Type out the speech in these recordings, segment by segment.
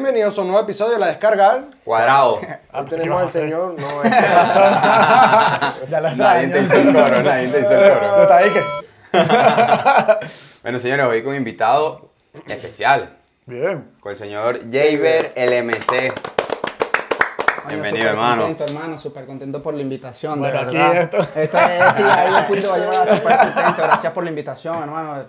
Bienvenidos a un nuevo episodio de La Descarga. Cuadrado. Hoy tenemos al señor, no es Ya lo Nadie te hizo el coro, nadie te hizo el ¿No coro. está ahí que? Bueno, señores, hoy con un invitado especial, Bien. con el señor Jaber LMC. Bienvenido, súper hermano. contento, hermano, súper contento por la invitación, Bueno, de aquí verdad. esto. Esto es, sí, ahí un punto va a llevar súper contento, gracias por la invitación, hermano.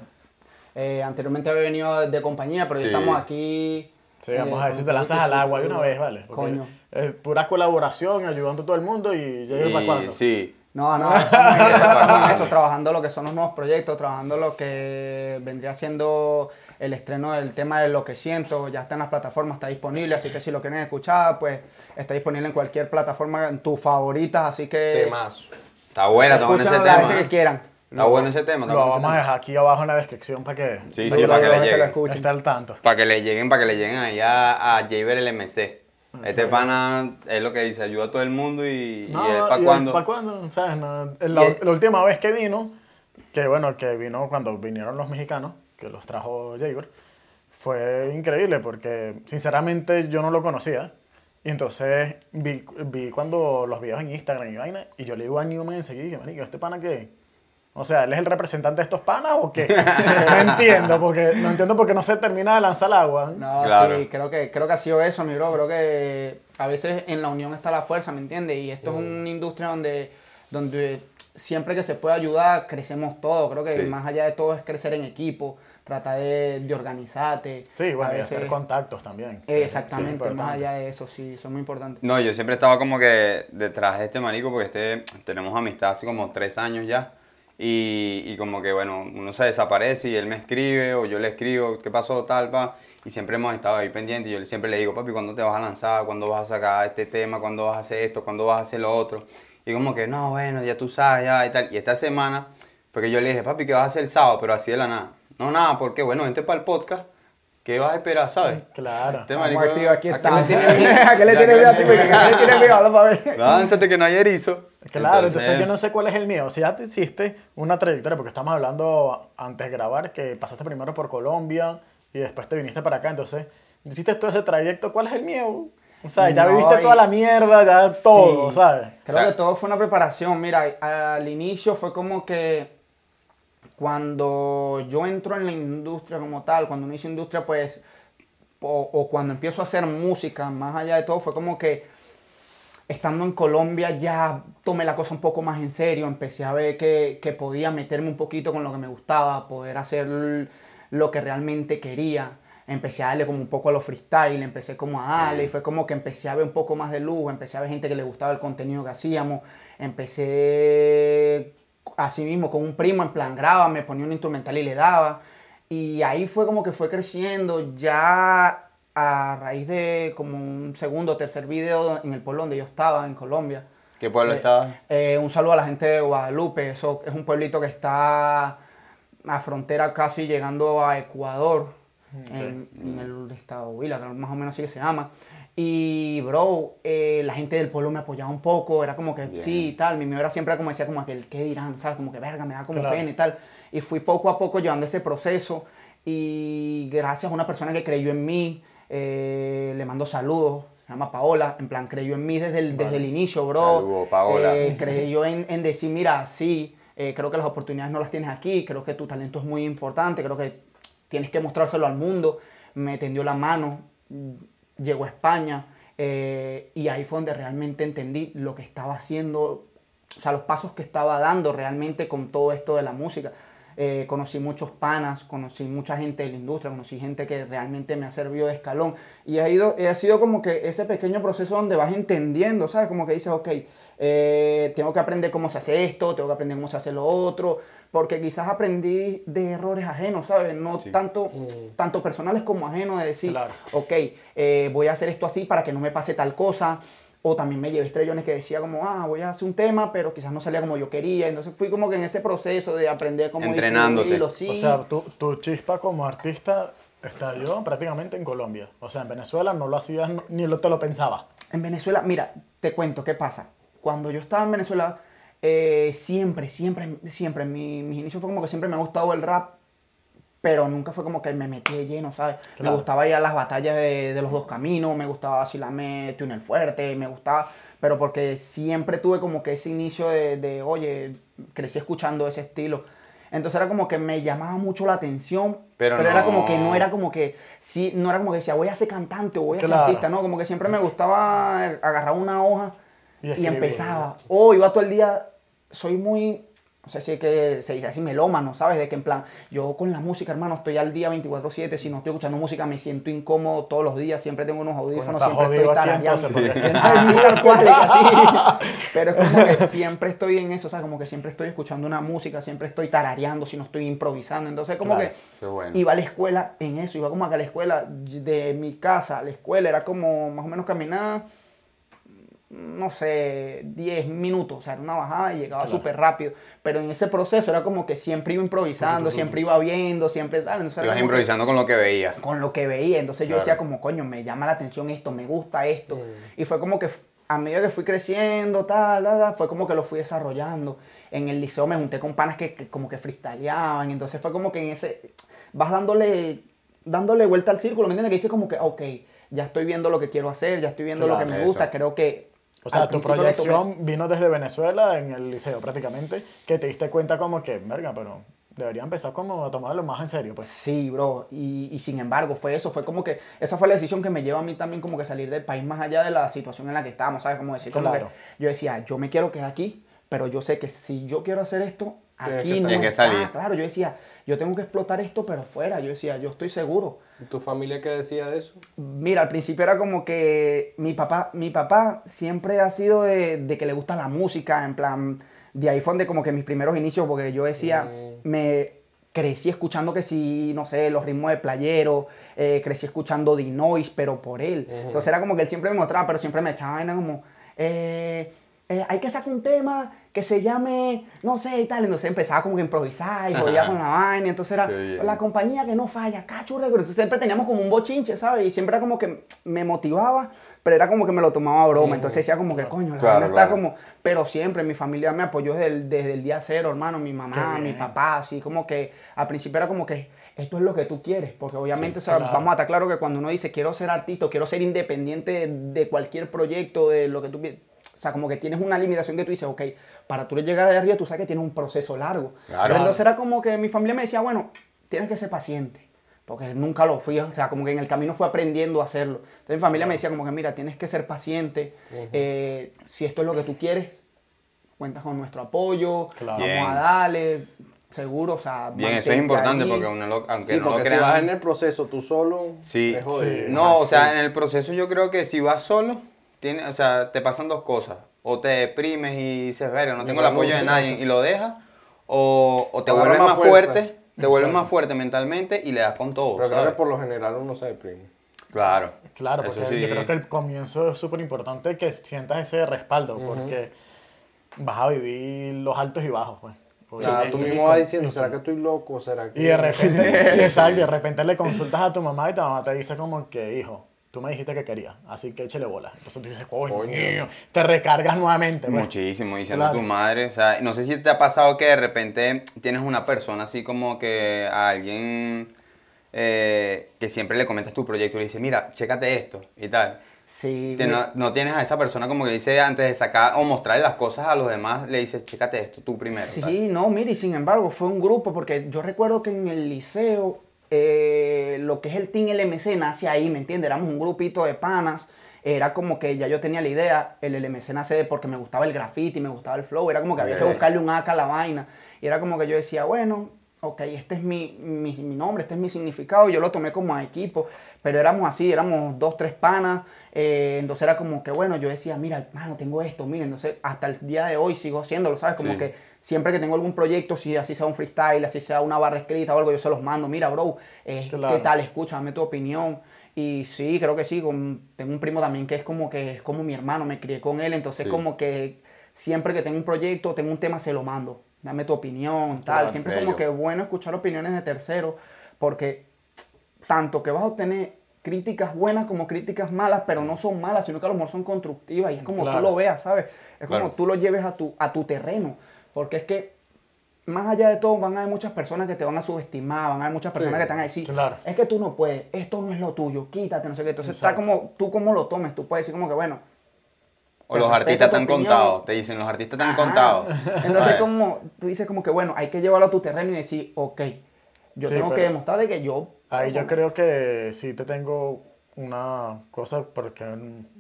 Eh, anteriormente había venido de compañía, pero Sí. ya estamos aquí. Sí, vamos eh, a ver si con te lanzas al todo agua de una vez, ¿vale? Porque Coño. Es pura colaboración, ayudando a todo el mundo y ya para Y cuándo. sí, No, no, eso, trabajando lo que son los nuevos proyectos, trabajando lo que vendría siendo el estreno del tema de lo que siento, ya está en las plataformas, está disponible, así que si lo quieren escuchar, pues está disponible en cualquier plataforma, en tus favoritas, así que temazo. está buena, bueno ese veces que tema. quieran. Está bueno ese tema, está Lo vamos a tema. dejar aquí abajo en la descripción para que, Sí, sí, que para que lo- le lo lleguen. esté al tanto. Para que le lleguen, para que le lleguen allá a Jaber LMC. Este pana es lo que dice, ayuda a todo el mundo y, y es para cuando. ¿Para cuándo? ¿Sabes? No, la, Y la última vez que vino, que bueno, que vino cuando vinieron los mexicanos, que los trajo Jaeger, fue increíble porque sinceramente yo no lo conocía. Y entonces vi, vi cuando los videos en Instagram y vaina, y yo le digo a Newman enseguida, y dije, marico, ¿este pana qué? O sea, ¿él es el representante de estos panas o qué? no entiendo, porque no entiendo por qué no se termina de lanzar el agua. No, Claro. sí, creo que, creo que ha sido eso, mi bro. Creo que a veces en la unión está la fuerza, ¿me entiendes? Y esto es una industria donde, donde siempre que se puede ayudar, crecemos todos. Creo que Sí. más allá de todo es crecer en equipo, tratar de, de organizarte. Sí, bueno, y hacer contactos también. Eh, Exactamente, Sí, más allá de eso, sí, son muy importantes. No, yo siempre estaba como que detrás de este marico porque este, tenemos amistad hace como tres años ya. Y, y como que, bueno, uno se desaparece y él me escribe o yo le escribo, ¿qué pasó, tal, pa? Y siempre hemos estado ahí pendientes y yo siempre le digo, papi, ¿cuándo te vas a lanzar? ¿Cuándo vas a sacar este tema? ¿Cuándo vas a hacer esto? ¿Cuándo vas a hacer lo otro? Y como que, no, bueno, ya tú sabes, ya y tal. Y esta semana fue que yo le dije, papi, ¿qué vas a hacer el sábado? Pero así de la nada. No, nada, porque, bueno, vente para el podcast. ¿Qué vas a esperar, sabes? Claro. Este marico, aquí ¿a qué le tiene miedo? ¿A qué le tiene miedo. Lánzate que no hay erizo. Claro, entonces, yo no sé cuál es el mío. Si ya te hiciste una trayectoria, porque estamos hablando antes de grabar que pasaste primero por Colombia y después te viniste para acá, entonces hiciste todo ese trayecto, ¿cuál es el mío? O sea, ya No, viviste y- toda la mierda, ya todo, Sí. ¿sabes? Creo O sea- que todo fue una preparación. Mira, al inicio fue como que cuando yo entro en la industria como tal, cuando uno hizo industria, pues, o, o cuando empiezo a hacer música, más allá de todo, fue como que estando en Colombia ya tomé la cosa un poco más en serio, empecé a ver que, que podía meterme un poquito con lo que me gustaba, poder hacer lo que realmente quería. Empecé a darle como un poco a los freestyle, empecé como a darle, y fue como que empecé a ver un poco más de luz, empecé a ver gente que le gustaba el contenido que hacíamos, empecé así mismo con un primo, en plan graba, me ponía un instrumental y le daba. Y ahí fue como que fue creciendo, ya a raíz de como un segundo o tercer video en el pueblo donde yo estaba, en Colombia. ¿Qué pueblo Eh, estabas? eh, un saludo a la gente de Guadalupe, eso es un pueblito que está a frontera casi llegando a Ecuador, en, en el estado Huila, más o menos así que se llama. Y, bro, eh, la gente del pueblo me apoyaba un poco, era como que Bien. sí y tal. Mi mío era siempre como decía, como que el qué dirán, ¿sabes? Como que verga, me da como Claro. pena y tal. Y fui poco a poco llevando ese proceso. Y gracias a una persona que creyó en mí, eh, le mando saludos, se llama Paola, en plan, creyó en mí desde el, desde el inicio, bro. Saludos, Paola. Eh, creyó en, en decir, mira, sí, eh, creo que las oportunidades no las tienes aquí, creo que tu talento es muy importante, creo que tienes que mostrárselo al mundo. Me tendió la mano, llegó a España eh, y ahí fue donde realmente entendí lo que estaba haciendo, o sea, los pasos que estaba dando realmente con todo esto de la música. Eh, conocí muchos panas, conocí mucha gente de la industria, conocí gente que realmente me ha servido de escalón. Y ha, ido, ha sido como que ese pequeño proceso donde vas entendiendo, ¿sabes? Como que dices, ok, eh, tengo que aprender cómo se hace esto, tengo que aprender cómo se hace lo otro, porque quizás aprendí de errores ajenos, ¿sabes? No Sí. tanto, tanto personales como ajenos de decir, Claro. ok, eh, voy a hacer esto así para que no me pase tal cosa. O también me llevé estrellones que decía como, ah, voy a hacer un tema, pero quizás no salía como yo quería. Entonces fui como que en ese proceso de aprender cómo Entrenándote. sí. O sea, tu, tu chispa como artista estalló prácticamente en Colombia. O sea, en Venezuela no lo hacías ni lo, te lo pensabas. En Venezuela, mira, te cuento qué pasa. Cuando yo estaba en Venezuela, eh, siempre, siempre, siempre, mi, mis inicios fue como que siempre me ha gustado el rap, pero nunca fue como que me metí de lleno, ¿sabes? Me gustaba ir a las batallas de, de los dos caminos, me gustaba vacilarme túnel fuerte, me gustaba, pero porque siempre tuve como que ese inicio de, de, oye, crecí escuchando ese estilo. Entonces era como que me llamaba mucho la atención, Pero pero, era no- como que no era como que, sí, no era como que decía, voy a ser cantante o voy a ser artista, no, como que siempre me gustaba agarrar una hoja Y empezaba. O iba todo el día, soy muy, no sé si es que se dice así melómano, ¿sabes? De que en plan, yo con la música, hermano, estoy al día 24/7, si no estoy escuchando música me siento incómodo todos los días, siempre tengo unos audífonos, siempre estoy tarareando. Pero es como que siempre estoy en eso, o sea, como que siempre estoy escuchando una música, siempre estoy tarareando, si no estoy improvisando, entonces como Claro, que bueno. iba a la escuela en eso, iba como a que a la escuela, de mi casa a la escuela era como más o menos caminar, no sé, 10 minutos, o sea, era una bajada y llegaba Claro. súper rápido, pero en ese proceso era como que siempre iba improvisando, siempre iba viendo, siempre tal, entonces Ibas como que- improvisando con lo que veías. con lo que veía. Entonces yo Claro. decía como, coño, me llama la atención esto, me gusta esto. Mm. Y fue como que a medida que fui creciendo, tal, tal, tal, fue como que lo fui desarrollando. En el liceo me junté con panas que, que como que freestyleaban. Entonces fue como que en ese, vas dándole, dándole vuelta al círculo, ¿me entiendes? Que dices como que, ok, ya estoy viendo lo que quiero hacer, ya estoy viendo lo que me gusta, creo que... O sea, tu tomé- proyección vino desde Venezuela en el liceo prácticamente, que te diste cuenta como que, verga, pero debería empezar como a tomarlo más en serio, pues. Sí, bro, y, y sin embargo fue eso, fue como que esa fue la decisión que me lleva a mí también como que salir del país más allá de la situación en la que estábamos, ¿sabes? Como decir, como Claro. que yo decía, yo me quiero quedar aquí, pero yo sé que si yo quiero hacer esto, aquí que no salir. Que está, salir. claro, yo decía, yo tengo que explotar esto, pero fuera, yo decía, yo estoy seguro. ¿Y tu familia qué decía de eso? Mira, al principio era como que mi papá, mi papá siempre ha sido de, de que le gusta la música, en plan, de ahí fue donde como que mis primeros inicios, porque yo decía, me crecí escuchando que si, no sé, los ritmos de playero, eh, crecí escuchando Dinois, pero por él. Entonces era como que él siempre me mostraba, pero siempre me echaba vaina como, eh, eh, hay que sacar un tema que se llame, no sé, y tal. Entonces empezaba como que a improvisar y jodía con la vaina. Entonces era la compañía que no falla, Cachu Records. Entonces siempre teníamos como un bochinche, ¿sabes? Y siempre era como que me motivaba, pero era como que me lo tomaba a broma. Entonces decía como que, coño, la Claro, vaina está claro. como... Pero siempre mi familia me apoyó desde el, desde el día cero, hermano. Mi mamá, mi papá, así como que al principio era como que esto es lo que tú quieres. Porque obviamente, o sea, claro. vamos a estar claro que cuando uno dice quiero ser artista, quiero ser independiente de, de cualquier proyecto, de lo que tú... O sea, como que tienes una limitación que tú dices, ok, para tú llegar allá arriba, tú sabes que tienes un proceso largo. Claro. Pero entonces era como que mi familia me decía, bueno, tienes que ser paciente. Porque nunca lo fui, o sea, como que en el camino fue aprendiendo a hacerlo. Entonces mi familia me decía como que, mira, tienes que ser paciente. eh, si esto es lo que tú quieres, cuentas con nuestro apoyo. Claro. Vamos Bien. a darle, seguro, o sea... Bien, eso es importante ahí. porque uno lo, aunque Sí, no lo porque si vas en el proceso tú solo, Sí. jodido. Sí. No, o sea, Sí. en el proceso yo creo que si vas solo, tiene, o sea, te pasan dos cosas. O te deprimes y dices, verga, no tengo el apoyo de nadie y lo dejas. O, o te vuelves más fuerte, te vuelves más fuerte mentalmente y le das con todo. Pero creo ¿sabes? que por lo general uno se deprime. Claro. Claro, Eso porque sí. yo creo que el comienzo es súper importante que sientas ese respaldo, porque vas a vivir los altos y bajos, pues. O sea, tú mismo vas diciendo, ¿será que estoy loco? ¿Será que...? Y de repente, exacto, de repente le consultas a tu mamá y tu mamá te dice como que, hijo, tú me dijiste que querías, así que échale bola. Entonces tú dices, coño, te recargas nuevamente. pues. Muchísimo, diciendo Claro. tu madre, o sea, no sé si te ha pasado que de repente tienes una persona así como que a alguien eh, que siempre le comentas tu proyecto y le dice, mira, chécate esto y tal. Sí, Te- no, no tienes a esa persona como que dice antes de sacar o mostrarle las cosas a los demás, le dices, chécate esto tú primero. tal. Sí, no, mire, y sin embargo, fue un grupo, porque yo recuerdo que en el liceo, eh, lo que es el Team LMC nace ahí, ¿me entiendes? Éramos un grupito de panas, era como que ya yo tenía la idea, el LMC nace porque me gustaba el graffiti, me gustaba el flow, era como que había que buscarle un AK a la vaina, y era como que yo decía, bueno, ok, este es mi, mi, mi nombre, este es mi significado, yo lo tomé como a equipo, pero éramos así, éramos dos, tres panas, eh, entonces era como que, bueno, yo decía, mira, mano, tengo esto, mira, entonces hasta el día de hoy sigo haciéndolo, ¿sabes? Como Sí. que siempre que tengo algún proyecto, si así sea un freestyle, así sea una barra escrita o algo, yo se los mando, mira, bro, eh, Claro. ¿qué tal? Escúchame tu opinión. Y sí, creo que sí, con- tengo un primo también que es como que es como mi hermano, me crié con él, entonces Sí. como que siempre que tengo un proyecto, tengo un tema, se lo mando. Dame tu opinión, tal. Claro, siempre es como bello. que bueno escuchar opiniones de terceros, porque tanto que vas a obtener críticas buenas como críticas malas, pero no son malas, sino que a lo mejor son constructivas y es como Claro. tú lo veas, ¿sabes? Es como Claro. tú lo lleves a tu, a tu terreno, porque es que más allá de todo, van a haber muchas personas que te van a subestimar, van a haber muchas personas Sí, que te van a decir, claro. es que tú no puedes, esto no es lo tuyo, quítate, no sé qué. Entonces está Exacto. como, tú cómo lo tomes, tú puedes decir como que, bueno. O los artistas tu te han opinión. contado, te dicen, los artistas te han Ajá. contado. Entonces como, tú dices como que, bueno, hay que llevarlo a tu terreno y decir, ok, yo Sí, tengo que demostrar de que yo... Ahí yo creo que sí te tengo una cosa, porque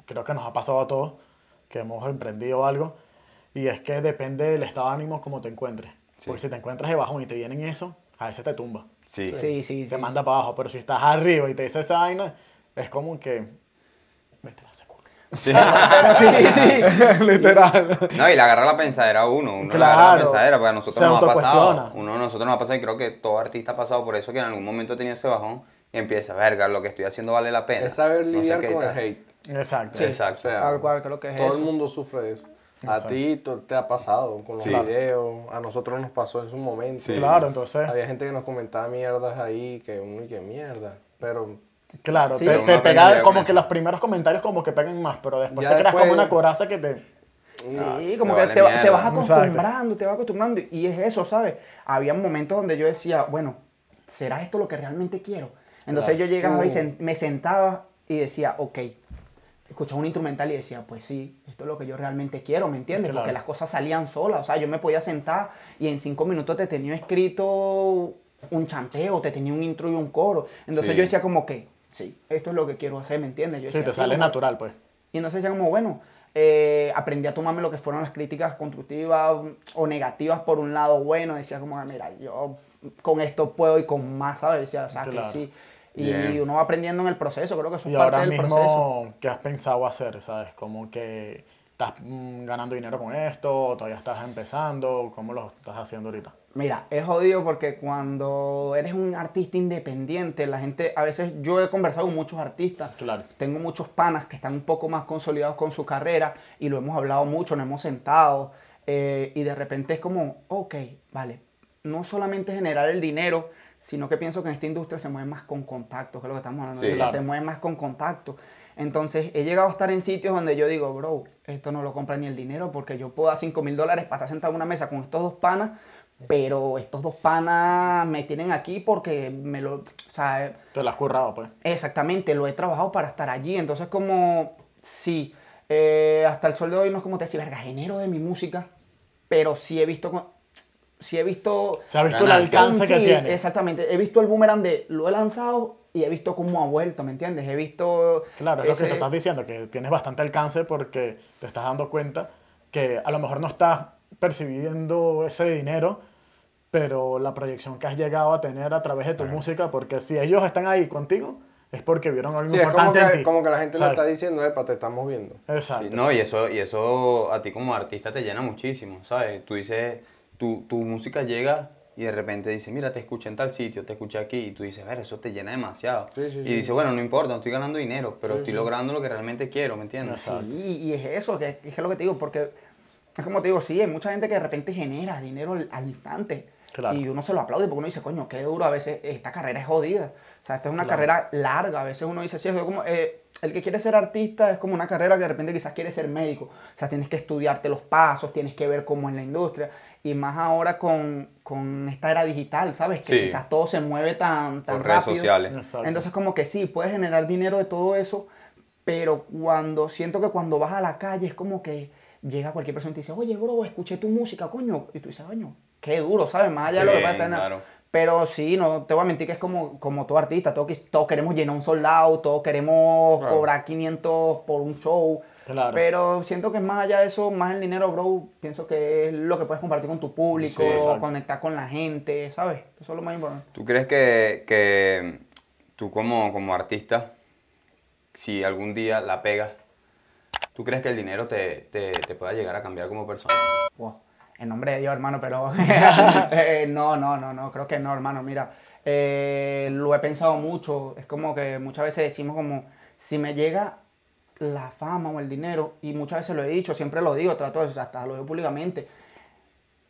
creo que nos ha pasado a todos, que hemos emprendido algo, y es que depende del estado de ánimo como te encuentres. Sí. Porque si te encuentras de bajón y te vienen eso, a veces te tumba, Sí. Sí, sí, te sí. manda para abajo, pero si estás arriba y te dice esa vaina, es como que... Vete a. Sí. Sí, sí. Literal. No, y le agarra la pensadera a uno, uno le Claro. agarra la pensadera, porque a nosotros nos ha pasado. Uno de nosotros nos ha pasado y creo que todo artista ha pasado por eso que en algún momento tenía ese bajón y empieza, verga, lo que estoy haciendo vale la pena. Es saber No sé lidiar y con el hate. Exacto. Sí. O Exacto. sea, Tal cual, creo que es todo eso. el mundo sufre de eso. A Exacto. ti to- te ha pasado con los Sí. videos, a nosotros nos pasó en su momento. Sí. Claro, entonces, Había gente que nos comentaba mierdas ahí, que uno y que mierda. Pero claro, Sí, te, te pega a como con que los primeros comentarios como que pegan más, pero después Ya te creas como después- una coraza que te... Sí, te como que vale te, te vas Exacto. acostumbrando, te vas acostumbrando. Y es eso, ¿sabes? Había momentos donde yo decía, bueno, ¿será esto lo que realmente quiero? Entonces Claro. yo llegaba y Uh. sen- me sentaba y decía, ok. Escuchaba un instrumental y decía, pues sí, esto es lo que yo realmente quiero, ¿me entiendes? Claro. Porque las cosas salían solas. O sea, yo me podía sentar y en cinco minutos te tenía escrito un chanteo, te tenía un intro y un coro. Entonces Sí. yo decía como que, sí, esto es lo que quiero hacer, ¿me entiendes? Yo Sí, te sale como- natural, pues. y entonces decía como, bueno, eh, aprendí a tomarme lo que fueron las críticas constructivas o negativas por un lado bueno. Decía como, mira, yo con esto puedo y con más, ¿sabes? Decía, o sea, Claro. que sí. Y Bien. uno va aprendiendo en el proceso, creo que eso es parte ahora del mismo, proceso. ¿qué has pensado hacer? ¿Sabes? Como que estás mm, ganando dinero con esto, o todavía estás empezando, ¿cómo lo estás haciendo ahorita? Mira, es jodido porque cuando eres un artista independiente, la gente, a veces yo he conversado con muchos artistas, Claro. tengo muchos panas que están un poco más consolidados con su carrera y lo hemos hablado mucho, nos hemos sentado eh, y de repente es como, ok, vale, no solamente generar el dinero, sino que pienso que en esta industria se mueve más con contacto, que es lo que estamos hablando, Sí. Claro. se mueve más con contacto. Entonces he llegado a estar en sitios donde yo digo, bro, esto no lo compra ni el dinero porque yo puedo dar 5 mil dólares para estar sentado en una mesa con estos dos panas, pero estos dos panas me tienen aquí porque me lo, o sea, Te lo has currado, pues. Exactamente, lo he trabajado para estar allí. Entonces, como, sí, eh, hasta el sol de hoy no es como te decía, verga, genero de mi música, pero sí he visto, sí he visto... Se ha visto el alcance que Sí, tiene. Exactamente, he visto el boomerang de lo he lanzado y he visto cómo ha vuelto, ¿me entiendes? He visto... Claro, es lo que te estás diciendo, que tienes bastante alcance porque te estás dando cuenta que a lo mejor no estás percibiendo ese dinero, pero la proyección que has llegado a tener a través de tu música, porque si ellos están ahí contigo, es porque vieron algo sí, es como importante en que, ti. como que la gente le está diciendo, epa, te estamos viendo. Exacto. Sí, no, y eso, y eso a ti como artista te llena muchísimo, ¿sabes? Tú dices, tu, tu música llega y de repente dice, mira, te escuché en tal sitio, te escuché aquí, y tú dices, ver, eso te llena demasiado. Sí, sí, y sí. dices, bueno, no importa, no estoy ganando dinero, pero estoy logrando lo que realmente quiero, ¿me entiendes? Sí, y es eso, que, es lo que te digo, porque es como te digo, sí, hay mucha gente que de repente genera dinero al, al instante. Claro. Y uno se lo aplaude porque uno dice, coño, qué duro, a veces esta carrera es jodida. O sea, esta es una Claro. carrera larga, a veces uno dice, sí, es como, eh, el que quiere ser artista es como una carrera que de repente quizás quiere ser médico. O sea, tienes que estudiarte los pasos, tienes que ver cómo es la industria. Y más ahora con, con esta era digital, ¿sabes? Que Sí. quizás todo se mueve tan, tan Por redes rápido. sociales. Exacto. Entonces como que sí, puedes generar dinero de todo eso, pero cuando siento que cuando vas a la calle es como que llega cualquier persona y te dice, oye, bro, escuché tu música, coño. Y tú dices, coño, qué duro, ¿sabes? Más allá de lo que tener. claro. Pero sí, no te voy a mentir que es como, como todo artista, todos, todos queremos llenar un soldado, todos queremos Claro. cobrar 500 por un show. Claro. Pero siento que más allá de eso, más el dinero, bro, pienso que es lo que puedes compartir con tu público, Sí, conectar con la gente, ¿sabes? Eso es lo más importante. ¿Tú crees que, que tú como, como artista, si algún día la pegas, ¿tú crees que el dinero te, te, te pueda llegar a cambiar como persona? Wow. En nombre de Dios, hermano, pero eh, no, no, no, no, creo que no, hermano. Mira, eh, lo he pensado mucho. Es como que muchas veces decimos como, si me llega la fama o el dinero, y muchas veces lo he dicho, siempre lo digo, trato de, hasta lo digo públicamente.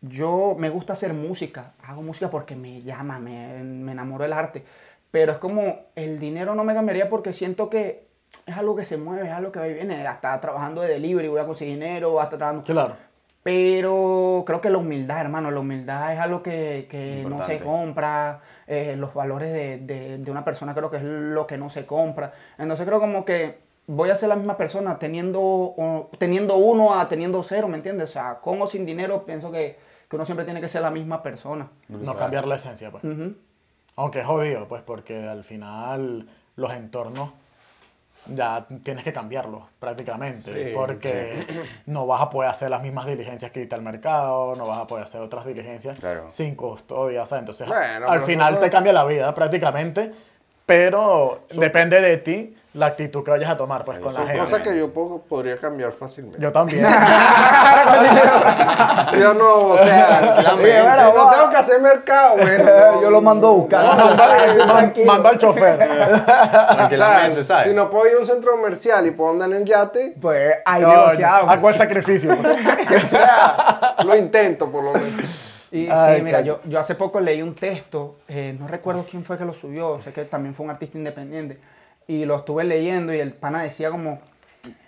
Yo me gusta hacer música, hago música porque me llama, me, me enamoro del arte, pero es como el dinero no me cambiaría porque siento que es algo que se mueve, es algo que va y viene, hasta trabajando de delivery voy a conseguir dinero, hasta trabajando... Claro. Pero creo que la humildad, hermano, la humildad es algo que, que no se compra. eh, los valores de, de- de una persona creo que es lo que no se compra. Entonces creo como que voy a ser la misma persona teniendo, o- teniendo uno a teniendo cero, ¿me entiendes? O sea, con o sin dinero, pienso que, que uno siempre tiene que ser la misma persona. No cambiar la esencia, pues. Ujú. Aunque es jodido, pues, porque al final los entornos ya tienes que cambiarlos prácticamente. Sí, porque no vas a poder hacer las mismas diligencias que ahorita el mercado, no vas a poder hacer otras diligencias Claro. sin custodia, ¿sabes? Entonces, Bueno, al final eso- te cambia la vida prácticamente, pero depende de ti la actitud que vayas a tomar, pues, con la gente. Cosa que yo puedo- podría cambiar fácilmente. Yo también. Yo no, o sea, La si mensa. no tengo que hacer mercado, bueno. Yo lo mando a buscar. No, Mando- ¿sabes? man- Mando al chofer. Tranquilamente, O sea, ¿sabes? Si no puedo ir a un centro comercial y puedo andar en yate, Pues ahí Coño, negociamos. ¿A cuál sacrificio? o sea, lo intento por lo menos. Y Ay, sí, mira, yo, yo hace poco leí un texto, eh, no recuerdo quién fue que lo subió, sé que también fue un artista independiente, y lo estuve leyendo y el pana decía como,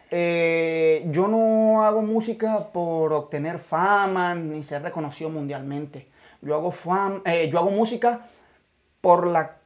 eh, yo no hago música por obtener fama ni ser reconocido mundialmente, yo hago, fam eh, yo hago música por la,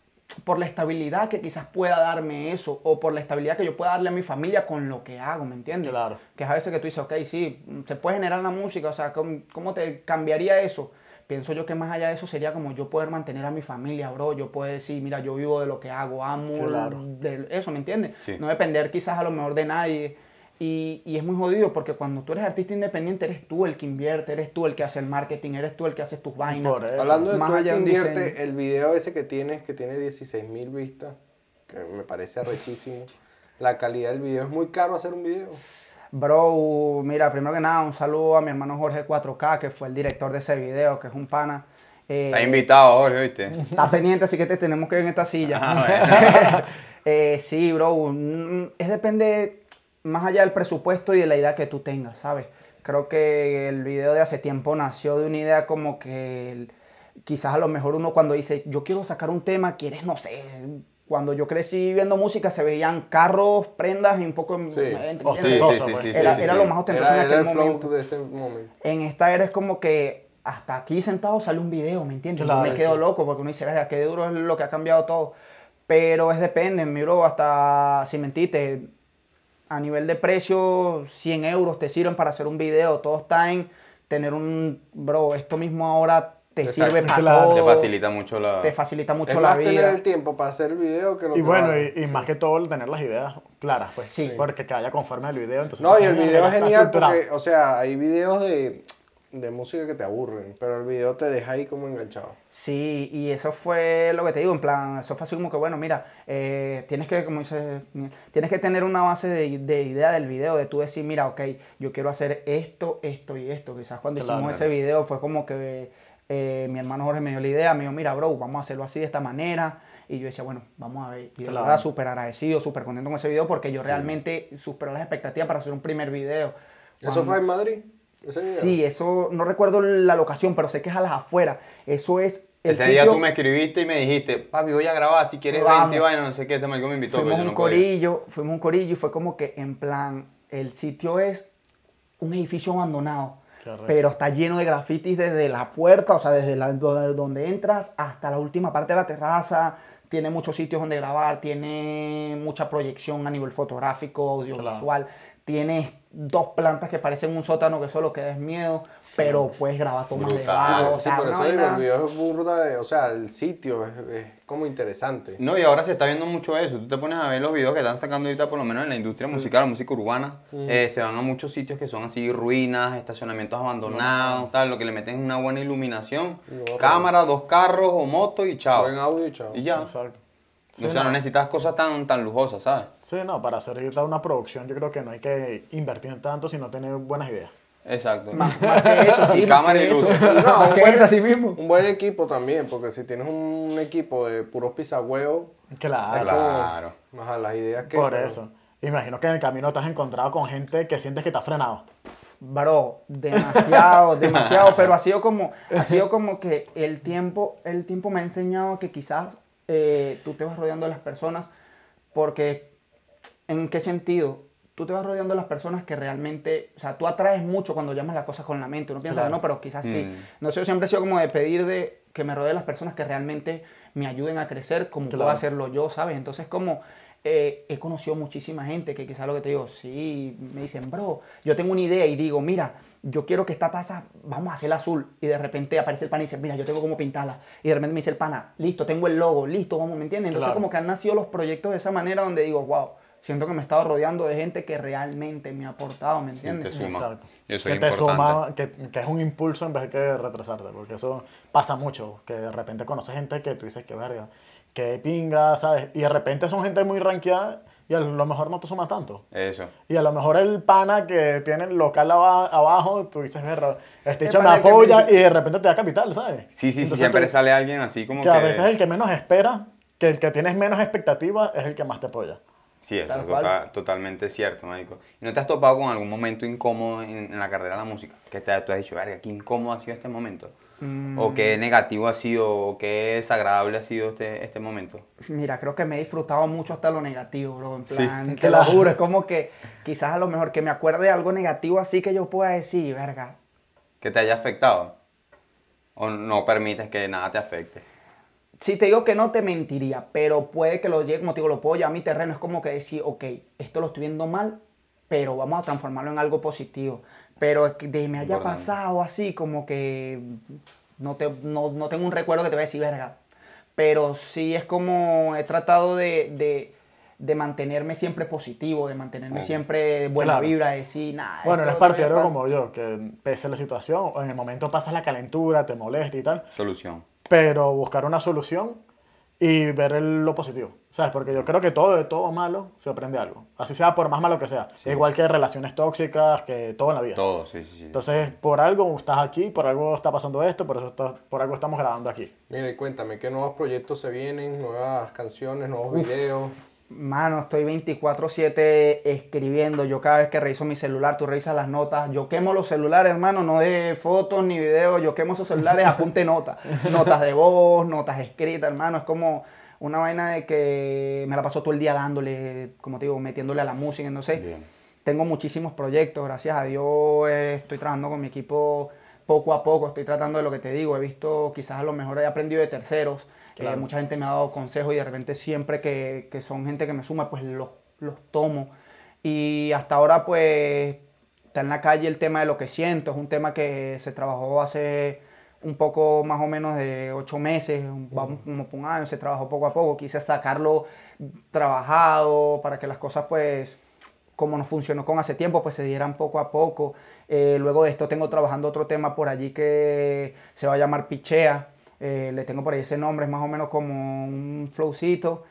por la estabilidad que quizás pueda darme eso, o por la estabilidad que yo pueda darle a mi familia con lo que hago, ¿me entiendes? Claro. Que es a veces que tú dices, ok, sí, se puede generar la música, o sea, ¿cómo, cómo te cambiaría eso? Pienso yo que más allá de eso sería como yo poder mantener a mi familia, bro. Yo puedo decir, mira, yo vivo de lo que hago, amo Claro. de eso, ¿me entiendes? Sí. No depender quizás a lo mejor de nadie. Y, y es muy jodido porque cuando tú eres artista independiente, eres tú el que invierte, eres tú el que hace el marketing, eres tú el que hace tus vainas. Por eso. Hablando de Más el allá que invierte, el video ese que tienes, que tiene 16 mil vistas, que me parece arrechísimo. La calidad del video es muy caro hacer un video. Bro, mira, primero que nada, un saludo a mi hermano Jorge 4K, que fue el director de ese video, que es un pana. Eh, Está invitado, Jorge, ¿viste? Está pendiente, así que te tenemos que ver en esta silla. Ah, Eh, sí, bro. Es depende más allá del presupuesto y de la idea que tú tengas, ¿sabes? Creo que el video de hace tiempo nació de una idea como que quizás a lo mejor uno cuando dice, yo quiero sacar un tema, quieres, no sé. Cuando yo crecí viendo música se veían carros, prendas y un poco... Sí. ¿me O entiendes? Sí, pues. sí, sí, Era, sí, era sí. lo más ostentoso Era, en era aquel el flow momento de ese momento. en esta era es como que hasta aquí sentado sale un video, ¿me entiendes? Claro, me quedo sí. loco porque uno dice, verga, qué duro es lo que ha cambiado todo. Pero es depende, mi bro, hasta, sin mentirte, a nivel de precio, 100 euros te sirven para hacer un video. Todo está en tener un, bro, esto mismo ahora te Exacto. sirve para Claro. todo. Te facilita mucho la... te facilita mucho Es la más tener vida. el tiempo para hacer el video que lo Y que bueno, y, y más que todo el tener las ideas claras, pues. Sí. Porque que haya conforme al video. Entonces, No, y entonces, el video es genial porque, o sea, hay videos de, de música que te aburren, pero el video te deja ahí como enganchado. Sí, y eso fue lo que te digo, en plan, eso fue así como que, bueno, mira, eh, tienes que, como dice, tienes que tener una base de, de idea del video, de tú decir, mira, ok, yo quiero hacer esto, esto y esto. Quizás cuando Claro. hicimos ese video fue como que eh, mi hermano Jorge me dio la idea, me dijo, mira, bro, vamos a hacerlo así de esta manera. Y yo decía, bueno, vamos a ver. Y de Claro. verdad súper agradecido, súper contento con ese video porque yo realmente superé las expectativas para hacer un primer video. ¿Eso fue en Madrid? Sí, eso, no recuerdo la locación, pero sé que es a las afueras. Eso es el Ese día tú me escribiste y me dijiste, papi, voy a grabar, si quieres Vamos. 20 vainas, no sé qué, este marico me invitó, fuimos pero yo un no podía. corillo, fuimos un corillo y fue como que en plan, el sitio es un edificio abandonado. Pero está lleno de grafitis desde la puerta, o sea, desde la, donde, entras hasta la última parte de la terraza. Tiene muchos sitios donde grabar, tiene mucha proyección a nivel fotográfico, audiovisual. Tiene dos plantas que parecen un sótano que solo queda es miedo, pero puedes grabar tomas de barro, o Sí, sea, por eso digo, el video es burda, de- o sea, el sitio es, es como interesante. No, y ahora se está viendo mucho eso. Tú te pones a ver los videos que están sacando ahorita, por lo menos en la industria musical, la música urbana. eh, se van a muchos sitios que son así ruinas, estacionamientos abandonados, tal. Lo que le meten es una buena iluminación, No, cámara, dos carros o moto y chao. Buen audio y chao. Y ya. Exacto. o sea, no necesitas cosas tan, tan lujosas, ¿sabes? Sí, no, para hacer ahorita una producción yo creo que no hay que invertir en tanto, sino tener buenas ideas. Exacto. Más, más que eso, sí. Y más cámara y luces. No, Más un que buen- así mismo. Un buen equipo también, porque si tienes un equipo de puros pisahuevos, Claro. Claro. como ajá, las ideas que... Por pero- eso. Imagino que en el camino te has encontrado con gente que sientes que te has frenado. Bro, demasiado, demasiado, pero ha sido como, ha sido como que el tiempo, el tiempo me ha enseñado que quizás eh, tú te vas rodeando de las personas porque, ¿en qué sentido? Tú te vas rodeando de las personas que realmente, o sea, tú atraes mucho cuando llamas las cosas con la mente. Uno piensa Claro. no, pero quizás sí. Mm. No sé, yo siempre he sido como de pedir de que me rodee de las personas que realmente me ayuden a crecer como Claro. puedo hacerlo yo, ¿sabes? Entonces, como eh, he conocido muchísima gente que quizás lo que te digo, sí, me dicen, bro, yo tengo una idea y digo, mira, yo quiero que esta taza, vamos a hacerla azul. Y de repente aparece el pana y dice, mira, yo tengo cómo pintarla. Y de repente me dice el pana, listo, tengo el logo, listo, vamos, ¿me entiendes? Entonces, Claro. como que han nacido los proyectos de esa manera donde digo, wow, siento que me he estado rodeando de gente que realmente me ha aportado, ¿me Sí, entiendes? te suma. Exacto. Eso que es te importante. suma, que, que es un impulso en vez de que retrasarte, porque eso pasa mucho, que de repente conoces gente que tú dices que verga, que pinga, ¿sabes? Y de repente son gente muy ranqueada y a lo mejor no te suma tanto. Eso. Y a lo mejor el pana que tiene el local aba- abajo, tú dices, verga, este hecho me me apoya dice- y de repente te da capital, ¿sabes? Sí, sí, sí, Entonces siempre tú- sale alguien así como que que... a veces el que menos espera, que el que tienes menos expectativas es el que más te apoya. Sí, eso es cual. tota- totalmente cierto, marico. ¿Y no te has topado con algún momento incómodo en, en la carrera de la música? Que te, tú has dicho, verga, qué incómodo ha sido este momento. Mm. O qué negativo ha sido, o qué desagradable ha sido este, este momento. Mira, creo que me he disfrutado mucho hasta lo negativo, bro. En Sí, plan, te claro. lo juro, es como que quizás a lo mejor que me acuerde de algo negativo así que yo pueda decir, verga. ¿Que te haya afectado? ¿O no permites que nada te afecte? Si te digo que no, te mentiría, pero puede que lo llegue, como te digo, lo puedo llevar a mi terreno. Es como que decir, ok, esto lo estoy viendo mal, pero vamos a transformarlo en algo positivo. Pero es que de me haya Importante. pasado así, como que no, te, no, no tengo un recuerdo que te voy a decir, verga. Pero sí es como he tratado de, de, de mantenerme siempre positivo, de mantenerme siempre buena Claro. vibra, de decir, nada. Bueno, eres partidario falta". como yo, que pese a la situación, en el momento pasas la calentura, te molesta y tal, Solución. Pero buscar una solución y ver el- lo positivo, ¿sabes? Porque yo creo que todo de todo malo se aprende algo, así sea por más malo que sea, Sí. igual que relaciones tóxicas, que todo en la vida. Todo, sí, sí, sí. Entonces, por algo estás aquí, por algo está pasando esto, por eso está- por algo estamos grabando aquí. Mira, y cuéntame, ¿qué nuevos proyectos se vienen? ¿Nuevas canciones, nuevos videos? Mano, estoy 24/7 escribiendo. Yo cada vez que reviso mi celular, tú revisas las notas. Yo quemo los celulares, hermano, no de fotos ni videos. Yo quemo esos celulares, apunte notas. Notas de voz, notas escritas, hermano. Es como una vaina de que me la paso todo el día dándole, como te digo, metiéndole a la música. Entonces, Bien. tengo muchísimos proyectos. Gracias a Dios eh, estoy trabajando con mi equipo poco a poco. Estoy tratando de lo que te digo. He visto, quizás a lo mejor he aprendido de terceros. Claro. Eh, mucha gente me ha dado consejos y de repente siempre que, que son gente que me suma, pues los, los tomo. Y hasta ahora pues está en la calle el tema de lo que siento. Es un tema que se trabajó hace un poco más o menos de ocho meses, vamos como un año, se trabajó poco a poco. Quise sacarlo trabajado para que las cosas pues como nos funcionó con hace tiempo, pues se dieran poco a poco. Eh, luego de esto tengo trabajando otro tema por allí que se va a llamar Pichea. Eh, le tengo por ahí ese nombre, es más o menos como un flowcito.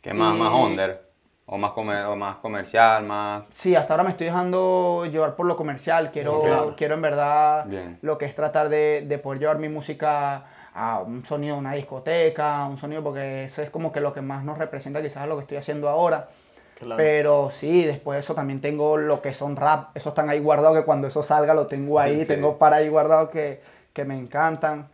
¿Qué más, Y- más under? ¿O más, comer- o más comercial, más...? Sí, hasta ahora me estoy dejando llevar por lo comercial. Quiero, Claro. quiero en verdad Bien. lo que es tratar de, de poder llevar mi música a un sonido de una discoteca, un sonido porque eso es como que lo que más nos representa quizás a lo que estoy haciendo ahora. Claro. Pero sí, después de eso también tengo lo que son rap. Esos están ahí guardados que cuando eso salga lo tengo ahí. Sí. Tengo para ahí guardados que, que me encantan.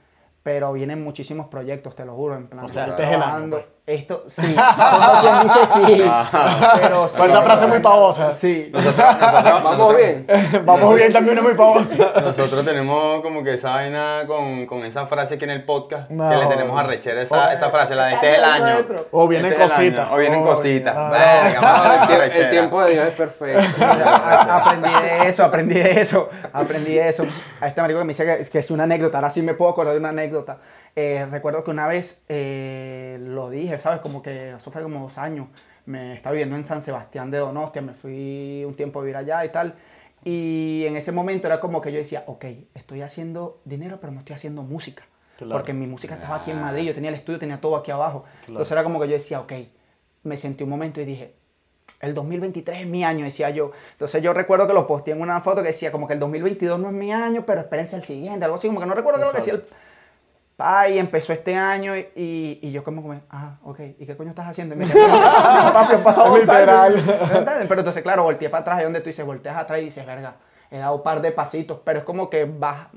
Pero vienen muchísimos proyectos, te lo juro. En plan, O sea, estoy este es el año, trabajando. pues. Esto, sí. Como quien dice sí. Pero sí. Esa frase muy pavosa. Sí. Nosotros, nosotros, Vamos bien. Vamos bien, también es muy pavosa. Nosotros tenemos como que esa vaina con, con esa frase que en el podcast, No. que le tenemos a rechera esa, esa frase, la de este es el año. O vienen Este es el cositas. O vienen cositas. Verga, vamos a ver El, el tiempo de Dios es perfecto. Aprendí de eso, aprendí de eso, aprendí de eso. A este marico que me dice que, que es una anécdota, ahora sí me puedo acordar de una anécdota. Eh, recuerdo que una vez eh, lo dije, ¿sabes? Como que eso fue como dos años. Me estaba viviendo en San Sebastián de Donostia, me fui un tiempo a vivir allá y tal. Y en ese momento era como que yo decía, ok, estoy haciendo dinero, pero no estoy haciendo música. Claro. Porque mi música estaba aquí en Madrid, yo tenía el estudio, tenía todo aquí abajo. Claro. Entonces era como que yo decía, ok, me sentí un momento y dije, el 2023 es mi año, decía yo. Entonces yo recuerdo que lo posteé en una foto que decía como que el 2022 no es mi año, pero espérense el siguiente, algo así, como que no recuerdo qué lo que decía el... Pa, y empezó este año y, y, y yo como, ah, ok, ¿y qué coño estás haciendo? Y me dice, "No, papi, han pasado dos años". Pero entonces, claro, volteé para atrás, y donde tú dices, volteas atrás y dices, verga, he dado un par de pasitos, pero es como que vas,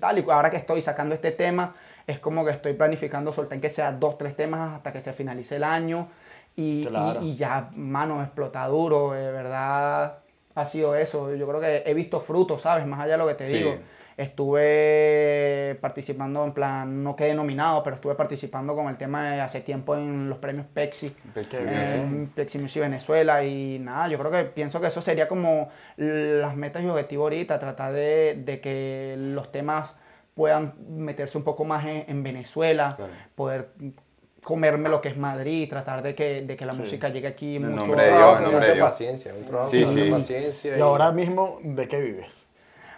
tal, y ahora que estoy sacando este tema, es como que estoy planificando soltar que sea dos, tres temas hasta que se finalice el año y, Claro. y, y ya, mano, explota duro, de verdad. ha sido eso. Yo creo que he visto frutos, ¿sabes? Más allá de lo que te Sí. digo. Estuve participando, en plan, no quedé nominado, pero estuve participando con el tema de hace tiempo en los premios Pexi. Pexi, en Pexi Music Venezuela y nada, yo creo que pienso que eso sería como las metas y objetivos ahorita, tratar de, de que los temas puedan meterse un poco más en, en Venezuela, Claro. poder comerme lo que es Madrid, tratar de que, de que la música llegue aquí En mucho. nombre Dios, trabajo nombre mucha de Dios. paciencia, un trabajo Sí, mucha sí. paciencia. Y ahora mismo, ¿de qué vives?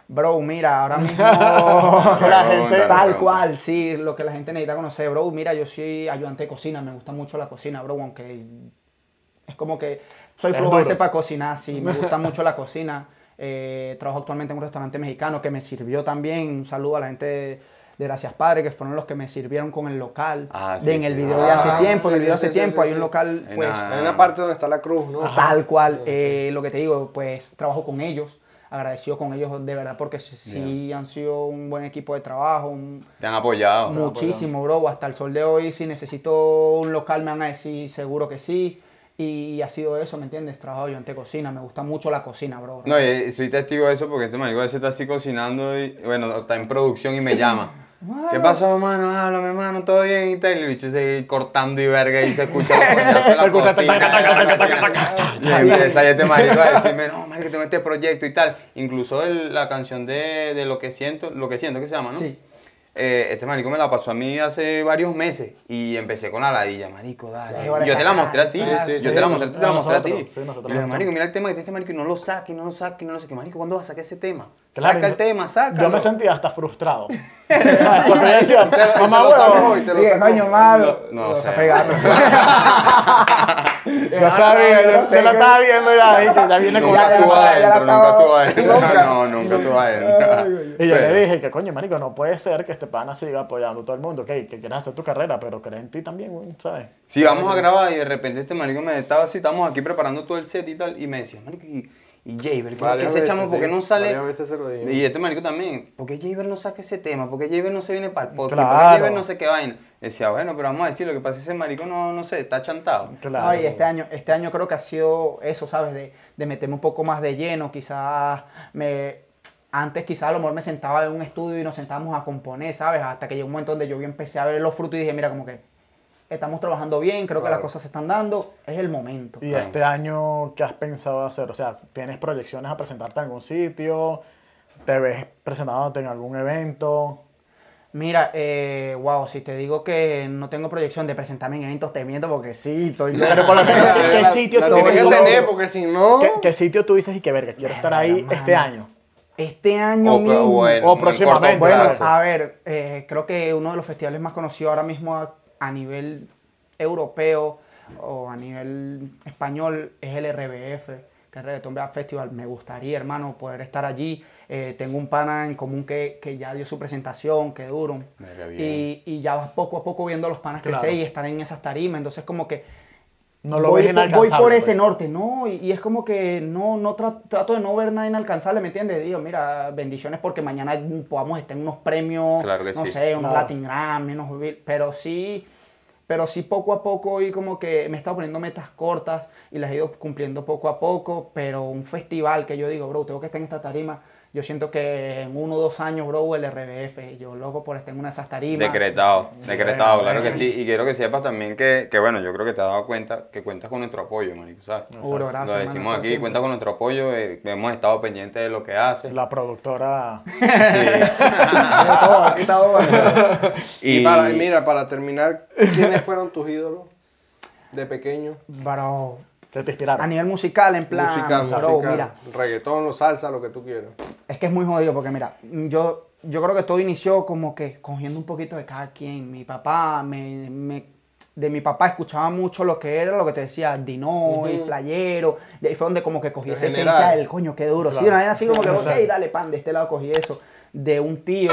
Bro, mira, ahora mismo la Pregunta, gente tal cual, sí, lo que la gente necesita conocer, bro. Mira, yo soy ayudante de cocina, me gusta mucho la cocina, bro, aunque es como que soy ese para cocinar, sí, me gusta mucho la cocina. Eh, trabajo actualmente en un restaurante mexicano que me sirvió también. Un saludo a la gente de, de Gracias Padre, que fueron los que me sirvieron con el local. Ah, sí, de en el video de hace Ah, tiempo, en el video sí, hace sí, tiempo, sí, hay un local, pues, una- Hay una parte donde está la cruz, ¿no? Tal cual, eh, lo que te digo, pues trabajo con ellos, agradecido con ellos de verdad porque sí, han sido un buen equipo de trabajo, un- Te han apoyado. muchísimo, bro. Hasta el sol de hoy, si necesito un local, me van a decir seguro que sí. Y ha sido eso, ¿me entiendes? Trabajo yo en cocina, me gusta mucho la cocina, bro. No, y soy testigo de eso porque este marico a veces está así cocinando y, bueno, está en producción y me llama. ¿Qué pasó, hermano? Háblame, hermano, todo bien y tal. Y el bicho se cortando y verga y se escucha los coñazos en la cocina. Y empieza este marico a decirme, no, marico, tengo este proyecto y tal. Incluso el- la canción de, de Lo que siento, Lo que siento que se llama, ¿no? Sí. Eh, este marico me la pasó a mí hace varios meses y empecé con la ladilla, marico, dale. Sí, yo te la mostré a ti, sí, sí, yo sí, te la mostré, te la mostré a ti. nosotros, sí, nosotros y le la dije, marico, mira el tema que tiene este marico y no lo saque, no lo saque, no lo saque. Marico, ¿cuándo vas a sacar ese tema? Claro, Saca el yo- tema, sácalo. Yo me sentía hasta frustrado. Porque yo decía, Te lo- mamá te lo sabes huevo, hoy, te lo Dije, sacó. coño, malo. No, no sé. está pegando. yo sabía, yo, yo la estaba viendo ya, ya viene con Nunca estuvo ya, ya adentro, la nunca estaba- adentro. No, nunca estuvo adentro. Y yo le dije que coño, marico, no puede ser que este pana siga apoyando a todo el mundo, ok, que quieras hacer tu carrera, pero crees en ti también, güey, ¿sabes? Sí, vamos a grabar y de repente este marico me estaba así, estamos aquí preparando todo el set y tal, y me decía, marico, y, y Jaber, ¿qué, Varias ¿qué ese chamo? veces, ¿Por qué no sale? Veces se lo. Y este marico también, ¿por qué Jaber no saca ese tema? ¿Por qué Jaber no se viene para el podcast? ¿Por qué Jaber no sé qué vaina? Decía, bueno, pero vamos a decir, lo que pasa es que ese marico no, no sé, está chantado. Claro. No, y este año, este año creo que ha sido eso, ¿sabes? De, de meterme un poco más de lleno, quizás me... Antes quizás a lo mejor me sentaba en un estudio y nos sentábamos a componer, ¿sabes? Hasta que llegó un momento donde yo empecé a ver los frutos y dije, mira, como que estamos trabajando bien, creo que las cosas se están dando, es el momento. Y este año, ¿qué has pensado hacer? O sea, ¿tienes proyecciones a presentarte en algún sitio? ¿Te ves presentándote en algún evento? Mira, eh, wow, si te digo que no tengo proyección de presentarme en eventos, te miento porque sí, estoy... Pero por lo menos, ¿qué, qué sitio tú tienes que dices, tener, porque si no... ¿qué, qué sitio tú dices y que verga, quiero estar ahí este año? Este año O, mismo... o en- o o en próximamente. corto Bueno, plazo. a ver, eh, creo que uno de los festivales más conocidos ahora mismo a, a nivel europeo o a nivel español es el RBF, que es Reggaeton Festival. Me gustaría, hermano, poder estar allí. Eh, tengo un pana en común que, que ya dio su presentación, que duro. Y, y ya vas poco a poco viendo a los panas Claro. crecer y estar en esas tarimas. Entonces, como que No lo voy, ves por- voy inalcanzable. por ese pues. norte, ¿no? Y, y es como que no, no tra- trato de no ver nada inalcanzable, ¿me entiendes? Digo, mira, bendiciones porque mañana podamos estar en unos premios, Claro que no sí. sé, unos Claro. Latin Grammy, unos pero sí, pero sí poco a poco y como que me he estado poniendo metas cortas y las he ido cumpliendo poco a poco, pero un festival que yo digo, bro, tengo que estar en esta tarima. Yo siento que en uno o dos años, bro, el RBF, yo loco por estar en una de esas tarimas. Decretado, decretado, claro que sí. Y quiero que sepas también que, que, bueno, yo creo que te has dado cuenta que cuentas con nuestro apoyo, marico, ¿sabes? Seguro, gracias, Lo decimos aquí, siempre. cuenta con nuestro apoyo, eh, hemos estado pendientes de lo que haces. La productora... Sí. De todo, aquí está todo. Y, para, mira, para terminar, ¿quiénes fueron tus ídolos de pequeño? Bro, ¿Qué te inspiraron? A nivel musical, en plan, musical, bro, musical. mira, Reggaetón o salsa, lo que tú quieras. es que es muy jodido porque mira, yo, yo creo que todo inició como que cogiendo un poquito de cada quien. Mi papá, me, me- de mi papá escuchaba mucho lo que era lo que te decía, Dino, y Playero. De ahí fue donde como que cogí esa esencia del coño, qué duro. Sí, Claro. una vez así como que, ok, dale, pan, de este lado cogí eso. De un tío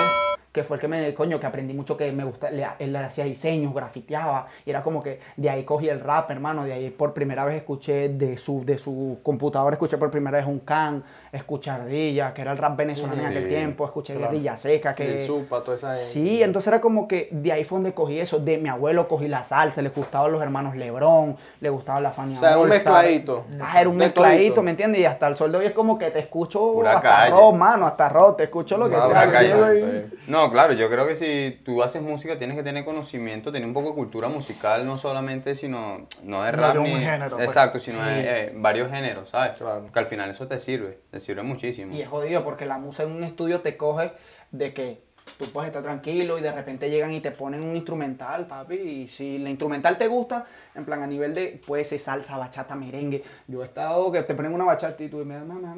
que fue el que me, coño, que aprendí mucho, que me gusta, le- él hacía diseños, grafiteaba, y era como que de ahí cogí el rap, hermano, de ahí por primera vez escuché de su, de su computadora, escuché por primera vez un can, escuché Ardilla, que era el rap venezolano en aquel Sí, tiempo, escuché claro. Guerrilla Seca, que... El Supa, toda esa. Sí, entonces era como que de ahí fue donde cogí eso. De mi abuelo cogí la salsa, le gustaban los hermanos Lebrón, le gustaba la Fania O sea, un All Star. mezcladito. Ah, era un De mezcladito, todito. ¿me entiendes? Y hasta el sol de hoy es como que te escucho Pura hasta calle. rock, mano, hasta rock, te escucho lo que sea. calle. bien. No, claro, yo creo que si tú haces música tienes que tener conocimiento, tener un poco de cultura musical, no solamente, sino, no de No rap de un ni... género, pues. Exacto, sino Sí. de eh, varios géneros, ¿sabes? Claro. Que al final eso te sirve, te sirve muchísimo. Y es jodido porque la música en un estudio te coge de que tú puedes estar tranquilo y de repente llegan y te ponen un instrumental, papi. Y si la instrumental te gusta, en plan a nivel de, puede ser salsa, bachata, merengue. Yo he estado que te ponen una bachata y tú y me na,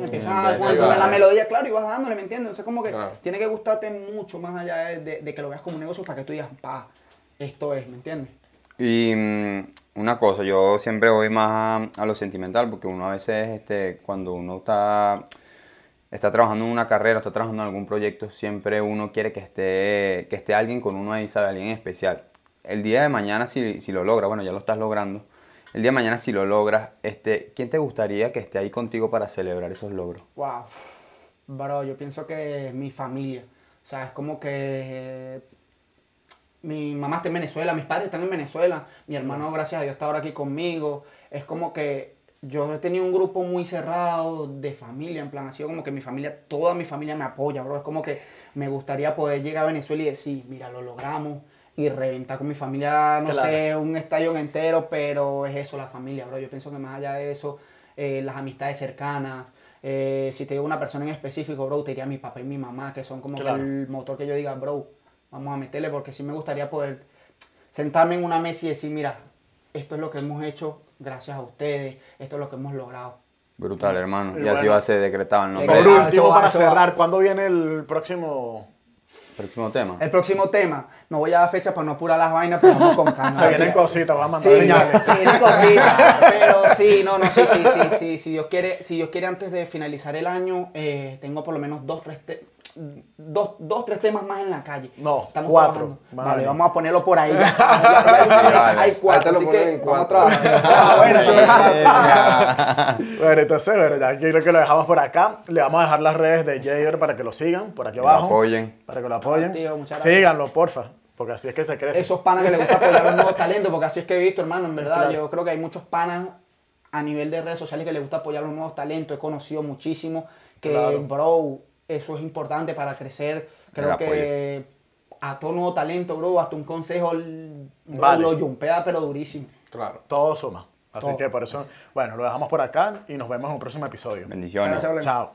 y empiezas a poner a- la melodía, claro, y vas dándole, ¿me entiendes? Entonces como que Claro. tiene que gustarte mucho más allá de, de- de que lo veas como un negocio para que tú digas, pa, esto es, ¿me entiendes? Y mm, una cosa, yo siempre voy más a, a lo sentimental porque uno a veces, este, cuando uno está, está trabajando en una carrera, está trabajando en algún proyecto, siempre uno quiere que esté, que esté alguien con uno ahí, ¿sabe? Alguien especial. El día de mañana, si, si lo logras, bueno, ya lo estás logrando, el día de mañana, si lo logras, este, ¿quién te gustaría que esté ahí contigo para celebrar esos logros? Wow. Bro, yo pienso que mi familia. O sea, es como que mi mamá está en Venezuela, mis padres están en Venezuela, mi hermano, gracias a Dios, está ahora aquí conmigo. Es como que yo he tenido un grupo muy cerrado de familia, en plan, ha sido como que mi familia, toda mi familia me apoya, bro. Es como que me gustaría poder llegar a Venezuela y decir, mira, lo logramos y reventar con mi familia, no Claro. sé, un estadio entero, pero es eso, la familia, bro. Yo pienso que más allá de eso, eh, las amistades cercanas, eh, si te digo una persona en específico, bro, te diría mi papá y mi mamá, que son como que el motor que yo diga, bro, vamos a meterle, porque sí me gustaría poder sentarme en una mesa y decir, mira, esto es lo que hemos hecho gracias a ustedes, esto es lo que hemos logrado. Brutal, hermano. Y Y, así bueno. va a ser decretado el nombre Por último, para cerrar, ¿cuándo viene el próximo? próximo tema. El próximo tema, no voy a dar fecha para no apurar las vainas, pero vamos con calma. Se vienen cositas, van a Sí, mandar señales. sí, vienen cositas, pero sí, no, no, sí, sí, sí, sí, si Dios quiere, si Dios quiere antes de finalizar el año, eh, tengo por lo menos dos, tres, te- dos, dos, tres temas más en la calle. No, Estamos cuatro. Vale, vamos a ponerlo por ahí. Ya, ya, ya. Hay cuatro, así que en vamos a cuatro. Ah, bueno, sí. Bueno, entonces, bueno, ya quiero que lo dejamos por acá. Le vamos a dejar las redes de Jaeger para que lo sigan, por aquí Que lo abajo. apoyen. Para que lo apoyen. Tío, muchas gracias. Síganlo, porfa, porque así es que se crece. Esos panas que les gusta apoyar a los nuevos talentos, porque así es que he visto, hermano, en verdad. Claro. Yo creo que hay muchos panas a nivel de redes sociales que les gusta apoyar a los nuevos talentos. He conocido muchísimo que, Claro. bro, eso es importante para crecer. Creo que a todo nuevo talento, bro, hasta un consejo bro, Vale. lo yumpea, pero durísimo. Claro. Todo suma. Así Todo. que por eso, bueno, lo dejamos por acá y nos vemos en un próximo episodio. Bendiciones. Chao.